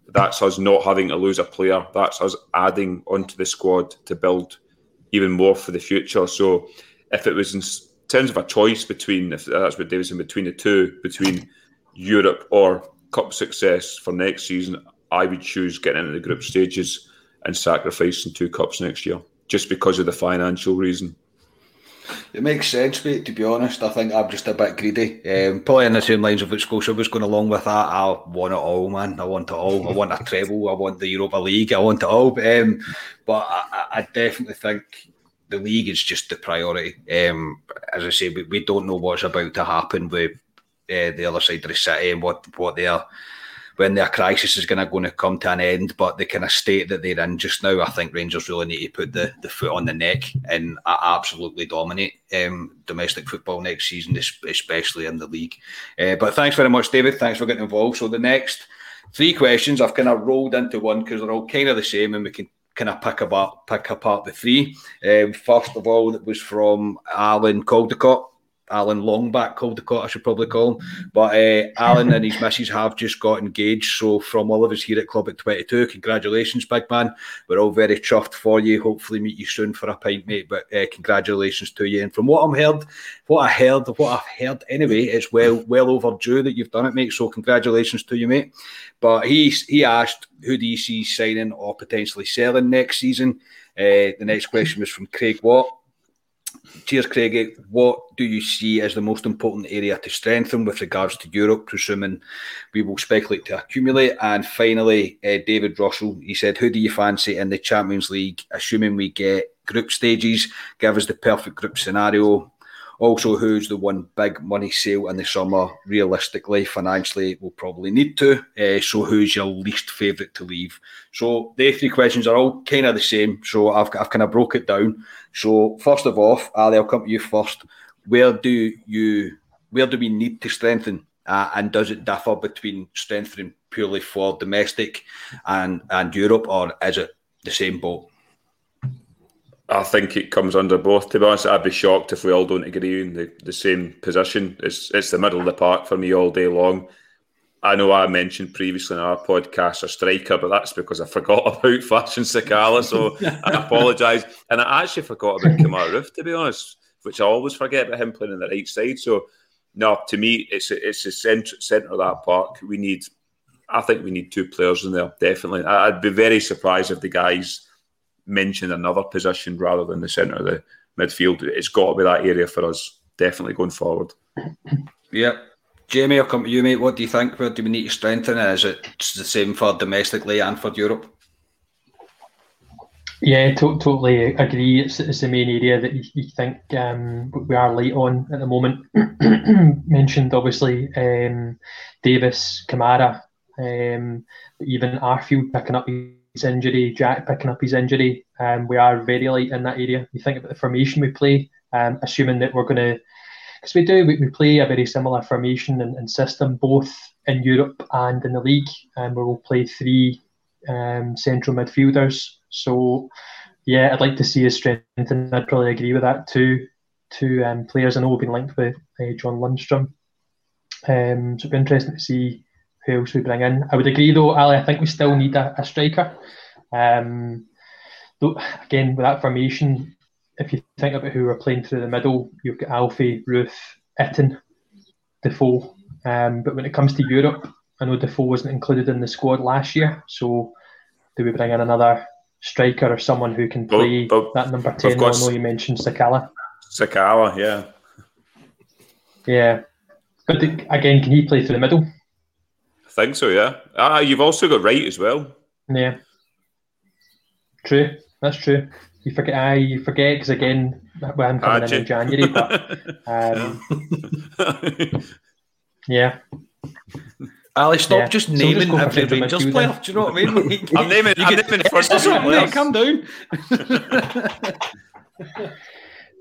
that's us not having to lose a player. That's us adding onto the squad to build even more for the future. So if it was in terms of a choice between, if that's what Davidson, between the two, between Europe or Cup success for next season, I would choose getting into the group stages and sacrificing two cups next year, just because of the financial reason. It makes sense, mate. To be honest, I think I'm just a bit greedy. Um, probably in the same lines of what Scotia was going along with that. I want it all, man. I want it all. I want a treble. I want the Europa League. I want it all. Um, but I, I, definitely think the league is just the priority. Um, as I say, we, we don't know what's about to happen with uh, the other side of the city and what what they are when their crisis is going to going to come to an end. But the kind of state that they're in just now, I think Rangers really need to put the, the foot on the neck and absolutely dominate um, domestic football next season, especially in the league. Uh, but thanks very much, David. Thanks for getting involved. So the next three questions I've kind of rolled into one because they're all kind of the same, and we can kind of pick apart pick apart the three. Um, first of all, it was from Alan Caldecott. Alan Longback Caldecott, I should probably call him. But uh, Alan and his missus have just got engaged. So, from all of us here at Club at 22, congratulations, big man. We're all very chuffed for you. Hopefully, meet you soon for a pint, mate. But uh, congratulations to you. And from what I'm heard, what I heard, what I've heard anyway, it's well well overdue that you've done it, mate. So, congratulations to you, mate. But he he asked, who do you see signing or potentially selling next season? Uh, the next question was from Craig Watt. Cheers, Craigie. What do you see as the most important area to strengthen with regards to Europe, presuming we will speculate to accumulate? And finally, uh, David Russell, he said, Who do you fancy in the Champions League, assuming we get group stages? Give us the perfect group scenario. Also, who's the one big money sale in the summer? Realistically, financially, we'll probably need to. Uh, so, who's your least favourite to leave? So, the three questions are all kind of the same. So, I've, I've kind of broke it down. So, first of all, Ali, I'll come to you first. Where do you, where do we need to strengthen? Uh, and does it differ between strengthening purely for domestic and and Europe, or is it the same boat? I think it comes under both. To be honest, I'd be shocked if we all don't agree in the, the same position. It's it's the middle of the park for me all day long. I know I mentioned previously in our podcast a striker, but that's because I forgot about Fashion Sakala, so I apologise. And I actually forgot about Kemar Roofe, to be honest, which I always forget about him playing on the right side. So, no, to me, it's it's the centre centre of that park. We need, I think, we need two players in there definitely. I'd be very surprised if the guys mention another position rather than the centre of the midfield. It's got to be that area for us, definitely going forward. Yeah. Jamie, I'll come to you, mate. What do you think? Where do we need to strengthen? Is it the same for domestically and for Europe? Yeah, to- totally agree. It's, it's the main area that you, you think um, we are late on at the moment. Mentioned obviously um, Davis, Kamara, um, even Arfield picking up his injury, Jack picking up his injury. Um, we are very light in that area. You think about the formation we play, um, assuming that we're going to, because we do, we, we, play a very similar formation and, and, system both in Europe and in the league, and we will play three um, central midfielders. So, yeah, I'd like to see us strengthen. I'd probably agree with that too. Two um, players I know have been linked with uh, John Lundstram. Um, so it'd be interesting to see who else we bring in. I would agree though, Ali. I think we still need a, a striker. Um, though, again, with that formation, if you think about who we're playing through the middle, you've got Alfie, Roofe, Itten, Defoe. Um, but when it comes to Europe, I know Defoe wasn't included in the squad last year. So do we bring in another striker or someone who can play but, but that number 10? I know you mentioned Sakala. Sakala, yeah. Yeah. But the, again, can he play through the middle? I think so, yeah. Ah, you've also got Wright as well. Yeah. True. That's true. You forget. I you forget because again, with him coming in in January. But um, yeah. Ali, stop yeah. just naming so every Rangers player. Do you know what I mean? I'm naming. I'm naming first players. Calm down.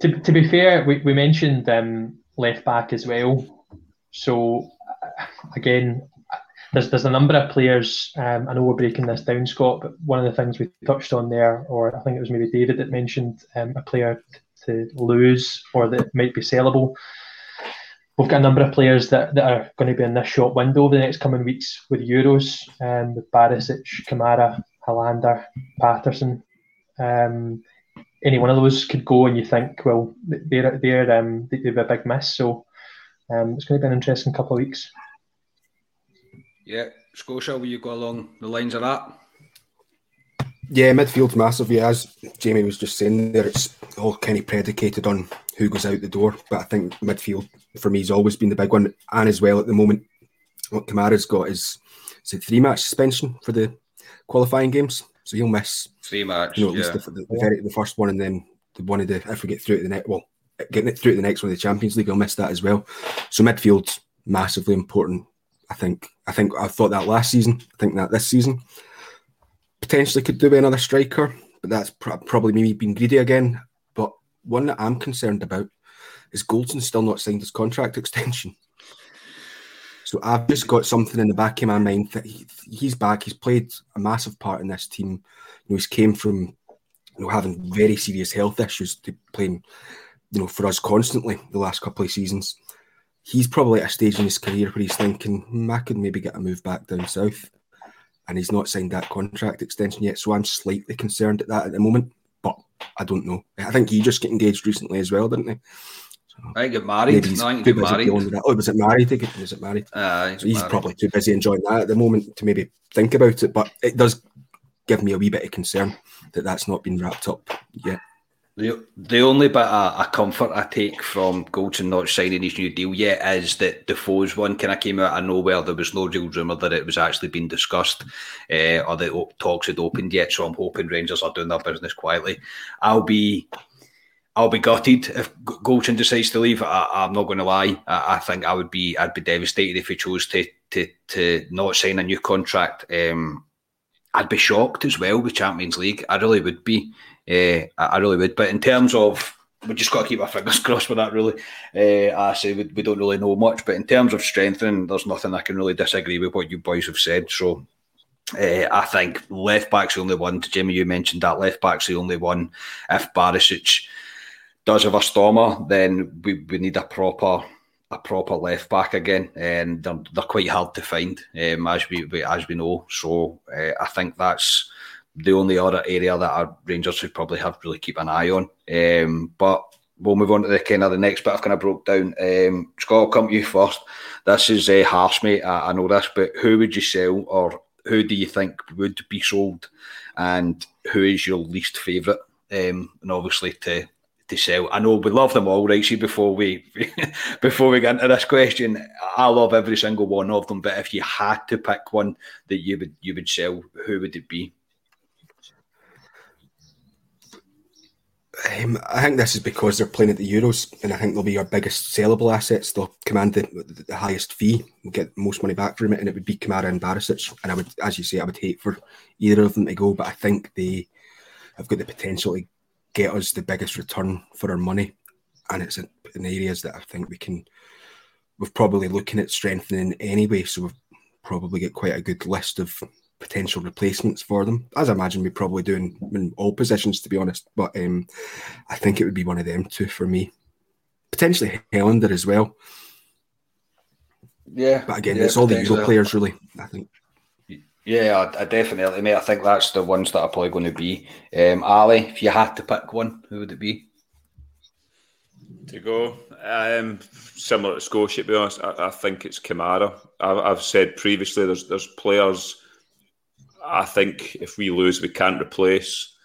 to, to be fair, we, we mentioned um, left back as well. So uh, again, there's there's a number of players. Um, I know we're breaking this down, Scott, but one of the things we touched on there, or I think it was maybe David that mentioned um, a player to lose or that might be sellable. We've got a number of players that, that are going to be in this short window over the next coming weeks with Euros, um, with Barisic, Kamara, Helander, Patterson. Um, any one of those could go, and you think, well, they're they're um, they've a big miss. So um, it's going to be an interesting couple of weeks. Yeah, Scotia, will you go along the lines of that? Yeah, midfield's massive. Yeah, as Jamie was just saying there, it's all kind of predicated on who goes out the door. But I think midfield for me has always been the big one, and as well at the moment, what Kamara's got is it three match suspension for the qualifying games, so he'll miss three match. You know, at least the, the, the, very, the first one, and then the one of the if we get through to the next, well, getting it through to the next one of the Champions League, he'll miss that as well. So midfield's massively important I think I think I thought that last season. I think that this season potentially could do with another striker, but that's pr- probably me being greedy again. But one that I'm concerned about is Goldson still not signed his contract extension. So I've just got something in the back of my mind that he, he's back. He's played a massive part in this team. You know, he's came from you know having very serious health issues to playing, you know, for us constantly the last couple of seasons he's probably at a stage in his career where he's thinking, hmm, I could maybe get a move back down south. And he's not signed that contract extension yet. So I'm slightly concerned at that at the moment. But I don't know. I think he just got engaged recently as well, didn't he? So I get married. He's I busy married. Oh, was it married? Was it married? Uh, he's, so he's probably too busy enjoying that at the moment to maybe think about it. But it does give me a wee bit of concern that that's not been wrapped up yet. The, the only bit of, of comfort I take from Goldson not signing his new deal yet is that Defoe's one kind of came out of nowhere. There was no real rumour that it was actually being discussed uh, or that talks had opened yet. So I'm hoping Rangers are doing their business quietly. I'll be I'll be gutted if Goldson decides to leave. I, am not going to lie. I, I, think I would be I'd be devastated if he chose to to to not sign a new contract. Um, I'd be shocked as well with Champions League. I really would be. Uh, I, I, really would. But in terms of, we just got to keep our fingers crossed with that. Really, uh, I say we, we, don't really know much. But in terms of strengthening, there's nothing I can really disagree with what you boys have said. So. Uh, I think left back's the only one. Jimmy, you mentioned that left back's the only one. If Barisic does have a stormer, then we, we need a proper a proper left back again, and they're, they're quite hard to find, um, as we, we, as we know. So uh, I think that's the only other area that our Rangers should probably have really keep an eye on. Um, but we'll move on to the kind of the next bit I've kind of broke down. Um, Scott, I'll come to you first. This is a uh, harsh, mate. I, I, know this, but who would you sell, or who do you think would be sold, and who is your least favourite? Um, and obviously to to sell. I know we love them all, right? See, before we before we get into this question, I love every single one of them. But if you had to pick one that you would you would sell, who would it be? Um, I think this is because they're playing at the Euros, and I think they'll be our biggest sellable assets. They'll command the, the highest fee, we'll get most money back from it, and it would be Kamara and Barisic. And I would, as you say, I would hate for either of them to go, but I think they have got the potential to get us the biggest return for our money, and it's in, in areas that I think we can. We're probably looking at strengthening anyway, so we've probably got quite a good list of potential replacements for them, as I imagine we probably do in, in all positions, to be honest. But um, I think it would be one of them two for me. Potentially Helander as well. Yeah. But again, yeah, it's all the Euro players, really, I think. Yeah, I, I, definitely, mate. I think that's the ones that are probably going to be. Um, Ali, if you had to pick one, who would it be? To go, um, similar to Scotia, to be honest, I, I think it's Kamara. I've, I've, said previously, there's there's players I think if we lose, we can't replace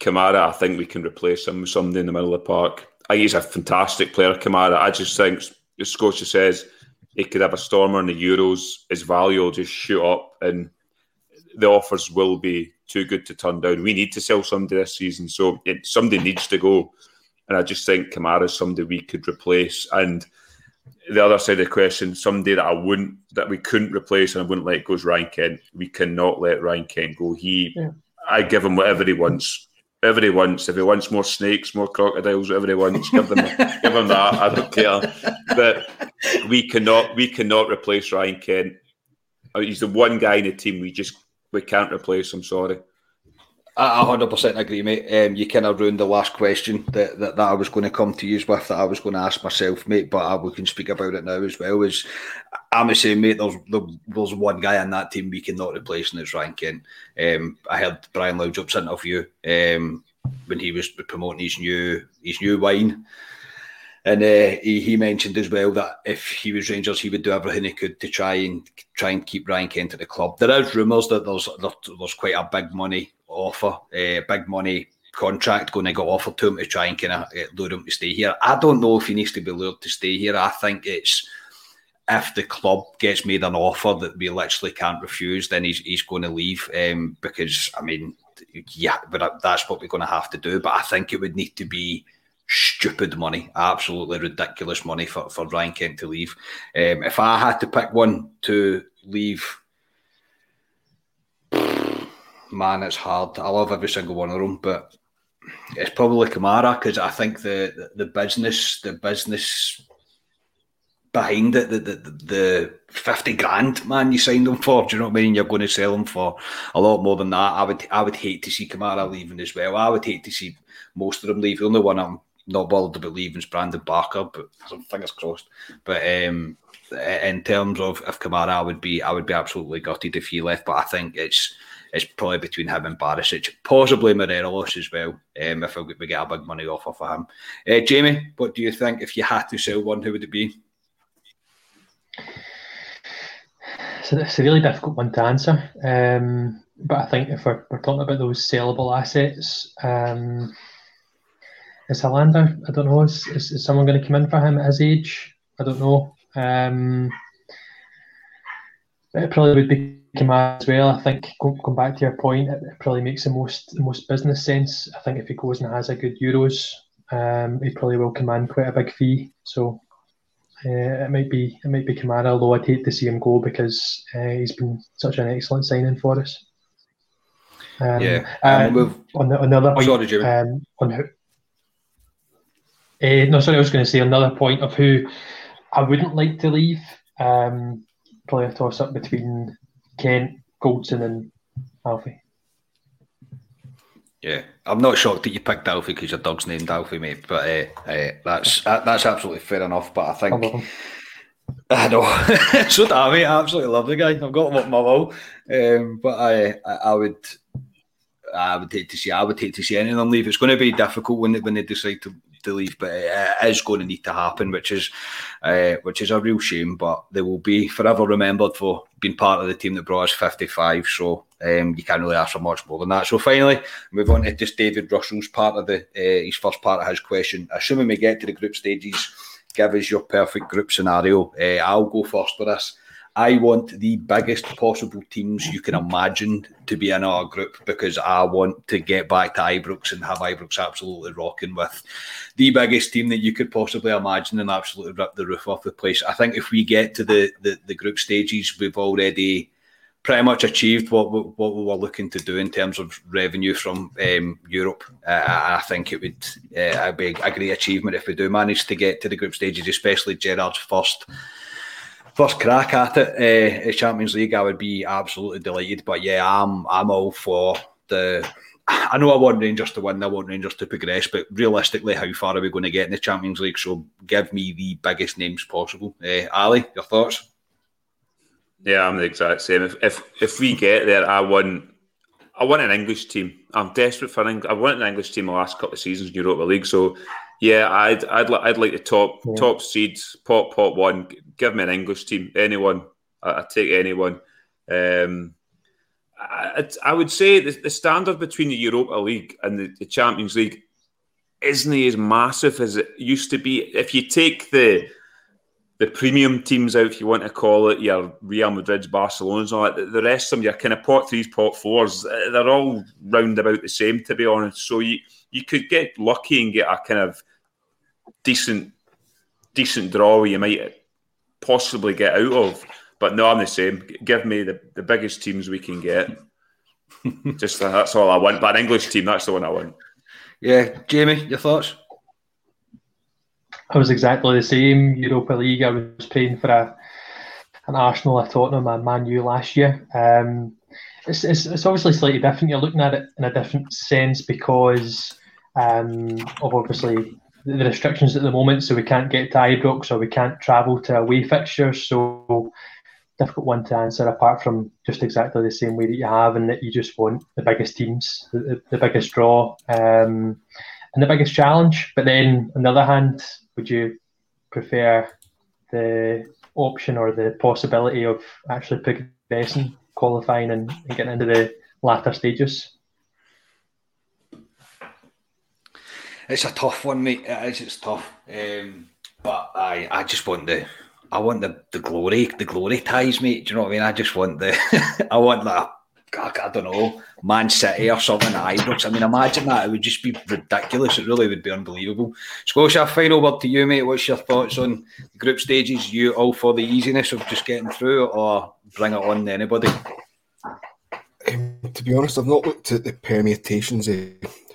Kamara. I think we can replace him with somebody in the middle of the park. He's a fantastic player, Kamara. I just think, as Scotia says, he could have a stormer in the Euros. His value will just shoot up, and the offers will be too good to turn down. We need to sell somebody this season, so it, somebody needs to go. and I just think Kamara is somebody we could replace. And the other side of the question, somebody that I wouldn't, that we couldn't replace, and I wouldn't let go is Ryan Kent. We cannot let Ryan Kent go. He, yeah. I give him whatever he wants. Whatever he wants. If he wants more snakes, more crocodiles, whatever he wants, give them, give him that. I don't care. But we cannot, we cannot replace Ryan Kent. Uh, he's the one guy in the team we just we can't replace. I'm sorry. I 100% agree, mate. Um, you kind of ruined the last question that, that, that I was going to come to you with, that I was going to ask myself, mate, but I, we can speak about it now as well. Is I'm the same, mate. There's, there's one guy on that team we cannot replace, and it's Ryan Kent. Um, I heard Brian Laudrup's interview um, when he was promoting his new his new wine. And uh, he, he mentioned as well that if he was Rangers, he would do everything he could to try and try and keep Ryan Kent at the club. There is rumours that there's there's quite a big money offer, a uh, big money contract going to get offered to him to try and kind of uh, lure him to stay here. I don't know if he needs to be lured to stay here. I think it's if the club gets made an offer that we literally can't refuse, then he's, he's going to leave. Um, because I mean, yeah, but that's what we're going to have to do. But I think it would need to be stupid money, absolutely ridiculous money for, for Ryan Kent to leave. Um, if I had to pick one to leave, man, it's hard. I love every single one of them, but it's probably Kamara because I think the, the, the business, the business behind it, the, the the fifty grand man you signed them for. Do you know what I mean? You're going to sell them for a lot more than that. I would I would hate to see Kamara leaving as well. I would hate to see most of them leave. The only one I'm not bothered about leaving Brandon Barker, but fingers crossed. But um, in terms of if Kamara, I would be I would be absolutely gutted if he left. But I think it's it's probably between him and Barisic, possibly Morelos as well. Um, if we get a big money offer for him, uh, Jamie, what do you think? If you had to sell one, who would it be? So it's a really difficult one to answer. Um, but I think if we're, we're talking about those sellable assets, um, is Helander? I don't know. Is, is, is someone going to come in for him at his age? I don't know. Um, it probably would be Kamara as well. I think going back to your point, it probably makes the most the most business sense. I think if he goes and has a good Euros, um, he probably will command quite a big fee. So uh, it might be it might be Kamara, although I'd hate to see him go because uh, he's been such an excellent signing for us. Um, yeah. Um, on the, another point, sorry, um, on who, uh, no, sorry, I was going to say another point of who I wouldn't like to leave. Um, probably a toss up between Kent, Goldson, and Alfie. Yeah, I'm not shocked that you picked Alfie because your dog's named Alfie, mate. But uh, uh, that's uh, that's absolutely fair enough. But I think I, I know so do I, mate. I absolutely love the guy. I've got him up my wall. Um, but I, I, I would I would hate to see I would hate to see any of them leave. It's going to be difficult when they, when they decide to to leave, but it is going to need to happen, which is uh, which is a real shame. But they will be forever remembered for being part of the team that brought us 55. So um, you can't really ask for much more than that. So finally, move on to just David Russell's part of the uh, his first part of his question. Assuming we get to the group stages, give us your perfect group scenario. Uh, I'll go first for this. I want the biggest possible teams you can imagine to be in our group because I want to get back to Ibrox and have Ibrox absolutely rocking with the biggest team that you could possibly imagine and absolutely rip the roof off the place. I think if we get to the, the, the group stages, we've already pretty much achieved what we, what we were looking to do in terms of revenue from um, Europe. Uh, I think it would uh, be a great achievement if we do manage to get to the group stages, especially Gerrard's first first crack at it, uh, Champions League, I would be absolutely delighted. But yeah, I'm I'm all for the. I know I want Rangers to win. I want Rangers to progress, but realistically, how far are we going to get in the Champions League? So give me the biggest names possible. Uh, Ali, your thoughts? Yeah, I'm the exact same. If if if we get there, I want I want an English team. I'm desperate for an I want an English team the last couple of seasons in Europa League. So yeah, I'd I'd like I'd like the top yeah. top seeds, pop pop one. Give me an English team, anyone. I, would take anyone. Um, I, I would say the, the standard between the Europa League and the, the Champions League isn't as massive as it used to be. If you take the the premium teams out, if you want to call it, your Real Madrid's, Barcelona's, all that, the rest of them, your kind of pot threes, pot fours, they're all round about the same, to be honest. So you you could get lucky and get a kind of decent, decent draw you might possibly get out of. But no, I'm the same. Give me the, the biggest teams we can get. Just that's all I want. But an English team, that's the one I want. Yeah, Jamie, your thoughts? I was exactly the same. Europa League. I was paying for a an Arsenal, a Tottenham, and Man U last year. Um, it's, it's, it's obviously slightly different. You're looking at it in a different sense because um, of obviously the restrictions at the moment. So we can't get to Ibrox or we can't travel to away fixtures. So difficult one to answer apart from just exactly the same way that you have and that you just want the biggest teams, the, the biggest draw, um, and the biggest challenge. But then on the other hand, would you prefer the option or the possibility of actually progressing, qualifying, and, and getting into the latter stages? It's a tough one, mate. It is. It's tough. Um, but I, I just want the, I want the, the glory, the glory ties, mate. Do you know what I mean? I just want the, I want that. I don't know, Man City or something Ibrox. I mean, imagine that. It would just be ridiculous. It really would be unbelievable. Scotia, final word to you, mate. What's your thoughts on group stages? You all for the easiness of just getting through or bring it on to anybody? Um, to be honest, I've not looked at the permutations of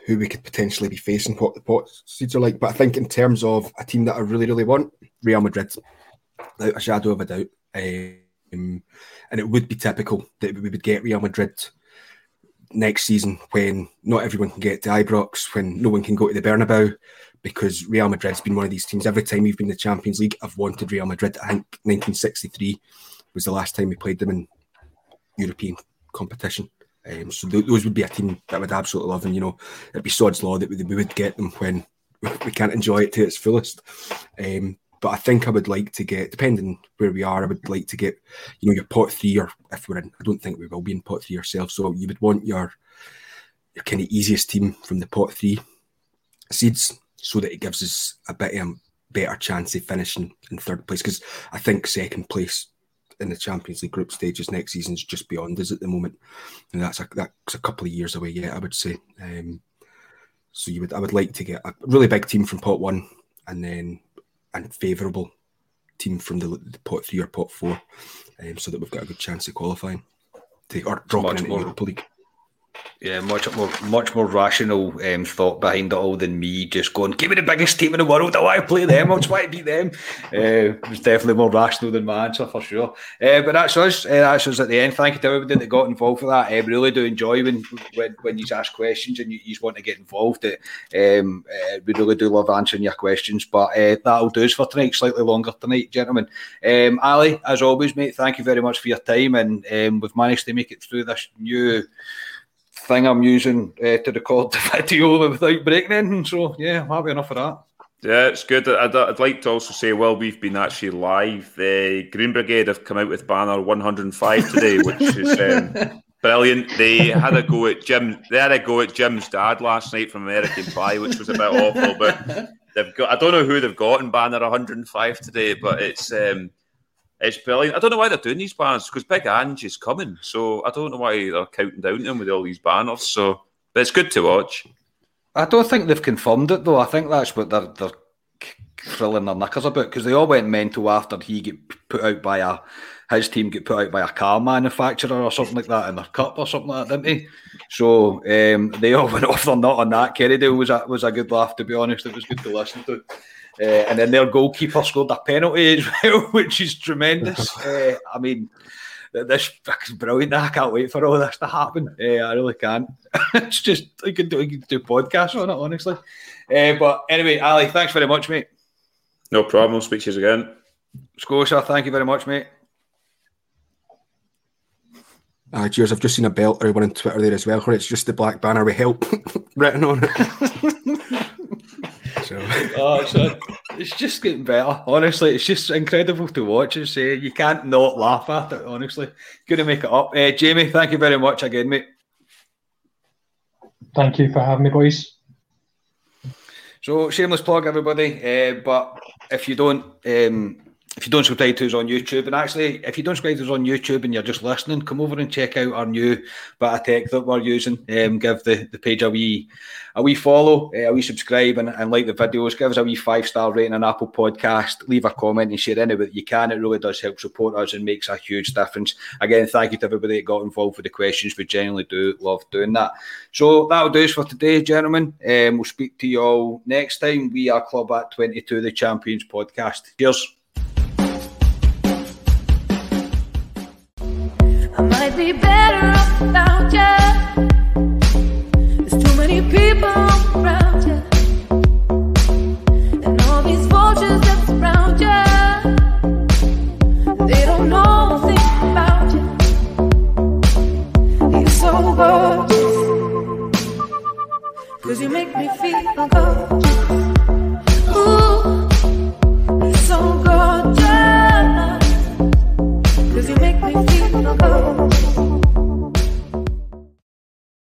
who we could potentially be facing, what the pot seeds are like. But I think in terms of a team that I really, really want, Real Madrid, without a shadow of a doubt. Um, and it would be typical that we would get Real Madrid next season when not everyone can get to Ibrox, when no one can go to the Bernabeu, because Real Madrid's been one of these teams. Every time we've been in the Champions League, I've wanted Real Madrid. I think 1963 was the last time we played them in European competition. Um, so th- those would be a team that would absolutely love, and you know, it'd be sod's law that we, we would get them when we can't enjoy it to its fullest. Um, but I think I would like to get, depending where we are, I would like to get, you know, your pot three, or if we're in, I don't think we will be in pot three ourselves. So you would want your your kind of easiest team from the pot three seeds, so that it gives us a bit of a better chance of finishing in third place. Because I think second place in the Champions League group stages next season is just beyond us at the moment, and that's a, that's a couple of years away yet. I would say. Um, so you would, I would like to get a really big team from pot one, and then and favourable team from the, the, pot three or pot four, um, so that we've got a good chance of qualifying to, or dropping into Europa League. Yeah, much more, much more rational um, thought behind it all than me just going, "Give me the biggest team in the world. I want to play them. I just want to beat them." Uh, it was definitely more rational than my answer for sure. Uh, but that's us. Uh, that's us at the end. Thank you to everybody that got involved with that. I really do enjoy when when, when you ask questions and you, you want to get involved. It, um, uh, we really do love answering your questions. But uh, that'll do us for tonight. Slightly longer tonight, gentlemen. Um, Ali, as always, mate. Thank you very much for your time, and um, we've managed to make it through this new thing I'm using uh, to record the video without breaking anything. So yeah, I'm happy enough for that. Yeah, it's good. I'd, I'd like to also say, well, we've been actually live. The Green Brigade have come out with banner 105 today, which is um, brilliant. They had a go at Jim. They had a go at Jim's dad last night from American Pie, which was a bit awful. But they've got. I don't know who they've got in banner 105 today, but it's. Um, it's brilliant. I don't know why they're doing these banners because Big Ange is coming. So I don't know why they're counting down him with all these banners. So, but it's good to watch. I don't think they've confirmed it though. I think that's what they're they're thrilling their knickers about because they all went mental after he get put out by a his team get put out by a car manufacturer or something like that in their cup or something like that, didn't he? So um, they all went off their nut on that. Kerrydale was a, was a good laugh to be honest. It was good to listen to. Uh, and then their goalkeeper scored a penalty as well, which is tremendous. Uh, I mean, this is brilliant. I can't wait for all this to happen. Uh, I really can't. it's just I could do, I could do podcasts on it, honestly. Uh, but anyway, Ali, thanks very much, mate. No problem. Speak to you again. Scotia, thank you very much, mate. Uh, cheers. I've just seen a belt everyone on Twitter there as well, where it's just the black banner with help written on it. So. oh, it's, it's just getting better. Honestly, it's just incredible to watch and say you can't not laugh at it. Honestly, going to make it up. Uh, Jamie, thank you very much again, mate. Thank you for having me, boys. So shameless plug, everybody. Uh, but if you don't, um, if you don't subscribe to us on YouTube, and actually, if you don't subscribe to us on YouTube and you're just listening, come over and check out our new bit of tech that we're using. Um, give the, the page a wee a wee follow, uh, a wee subscribe, and, and like the videos. Give us a wee five star rating on Apple Podcast. Leave a comment and share any that you can. It really does help support us and makes a huge difference. Again, thank you to everybody that got involved with the questions. We genuinely do love doing that. So that'll do us for today, gentlemen. Um, we'll speak to you all next time. We are Club at 22, the Champions podcast. Cheers. I might be better off without you. There's too many people around you. And all these vultures that surround you. They don't know a thing about you. You're so. Cause you make me feel gorgeous. me feel no good.